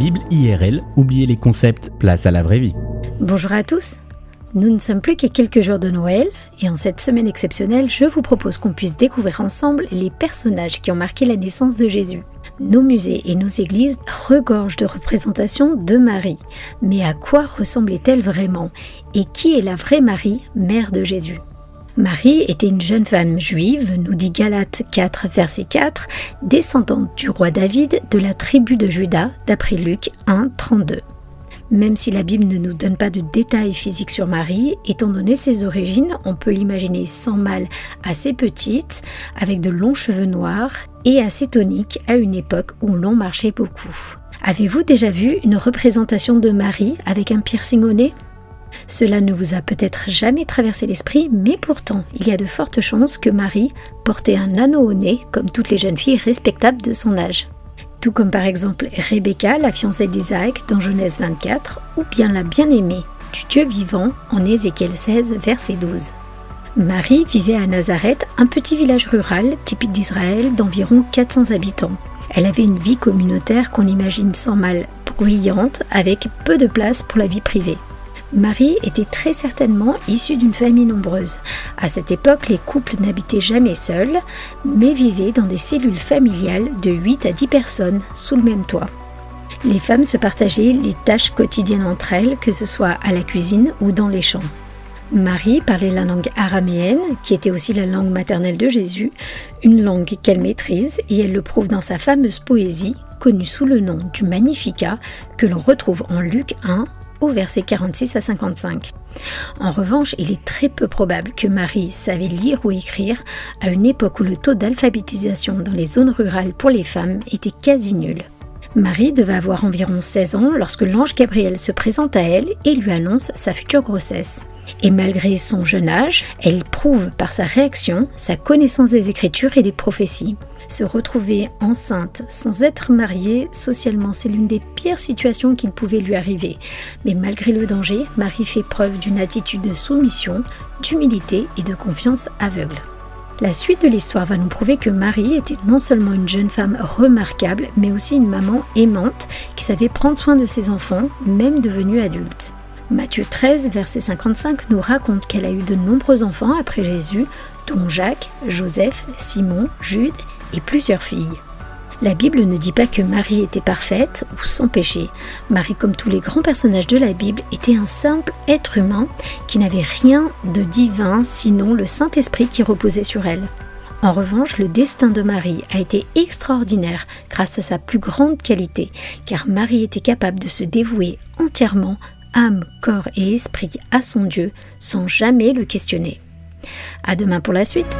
Bible IRL, oubliez les concepts, place à la vraie vie. Bonjour à tous. Nous ne sommes plus qu'à quelques jours de Noël et en cette semaine exceptionnelle, je vous propose qu'on puisse découvrir ensemble les personnages qui ont marqué la naissance de Jésus. Nos musées et nos églises regorgent de représentations de Marie. Mais à quoi ressemblait-elle vraiment? Et qui est la vraie Marie, mère de Jésus? Marie était une jeune femme juive, nous dit Galates 4, verset 4, descendante du roi David de la tribu de Juda, d'après Luc 1, 32. Même si la Bible ne nous donne pas de détails physiques sur Marie, étant donné ses origines, on peut l'imaginer sans mal assez petite, avec de longs cheveux noirs et assez tonique à une époque où l'on marchait beaucoup. Avez-vous déjà vu une représentation de Marie avec un piercing au nez? Cela ne vous a peut-être jamais traversé l'esprit, mais pourtant, il y a de fortes chances que Marie portait un anneau au nez, comme toutes les jeunes filles respectables de son âge. Tout comme par exemple Rebecca, la fiancée d'Isaac dans Genèse 24, ou bien la bien-aimée du Dieu vivant en Ézéchiel 16, verset 12. Marie vivait à Nazareth, un petit village rural typique d'Israël d'environ 400 habitants. Elle avait une vie communautaire qu'on imagine sans mal bruyante, avec peu de place pour la vie privée. Marie était très certainement issue d'une famille nombreuse. À cette époque, les couples n'habitaient jamais seuls, mais vivaient dans des cellules familiales de 8 à 10 personnes sous le même toit. Les femmes se partageaient les tâches quotidiennes entre elles, que ce soit à la cuisine ou dans les champs. Marie parlait la langue araméenne, qui était aussi la langue maternelle de Jésus, une langue qu'elle maîtrise et elle le prouve dans sa fameuse poésie, connue sous le nom du Magnificat, que l'on retrouve en Luc 1, au verset 46 à 55. En revanche, il est très peu probable que Marie savait lire ou écrire à une époque où le taux d'alphabétisation dans les zones rurales pour les femmes était quasi nul. Marie devait avoir environ 16 ans lorsque l'ange Gabriel se présente à elle et lui annonce sa future grossesse. Et malgré son jeune âge, elle prouve par sa réaction sa connaissance des Écritures et des prophéties. Se retrouver enceinte sans être mariée, socialement, c'est l'une des pires situations qu'il pouvait lui arriver. Mais malgré le danger, Marie fait preuve d'une attitude de soumission, d'humilité et de confiance aveugle. La suite de l'histoire va nous prouver que Marie était non seulement une jeune femme remarquable, mais aussi une maman aimante qui savait prendre soin de ses enfants, même devenue adulte. Matthieu 13, verset 55 nous raconte qu'elle a eu de nombreux enfants après Jésus, dont Jacques, Joseph, Simon, Jude et plusieurs filles. La Bible ne dit pas que Marie était parfaite ou sans péché. Marie, comme tous les grands personnages de la Bible, était un simple être humain qui n'avait rien de divin sinon le Saint-Esprit qui reposait sur elle. En revanche, le destin de Marie a été extraordinaire grâce à sa plus grande qualité, car Marie était capable de se dévouer entièrement âme, corps et esprit à son Dieu sans jamais le questionner. À demain pour la suite.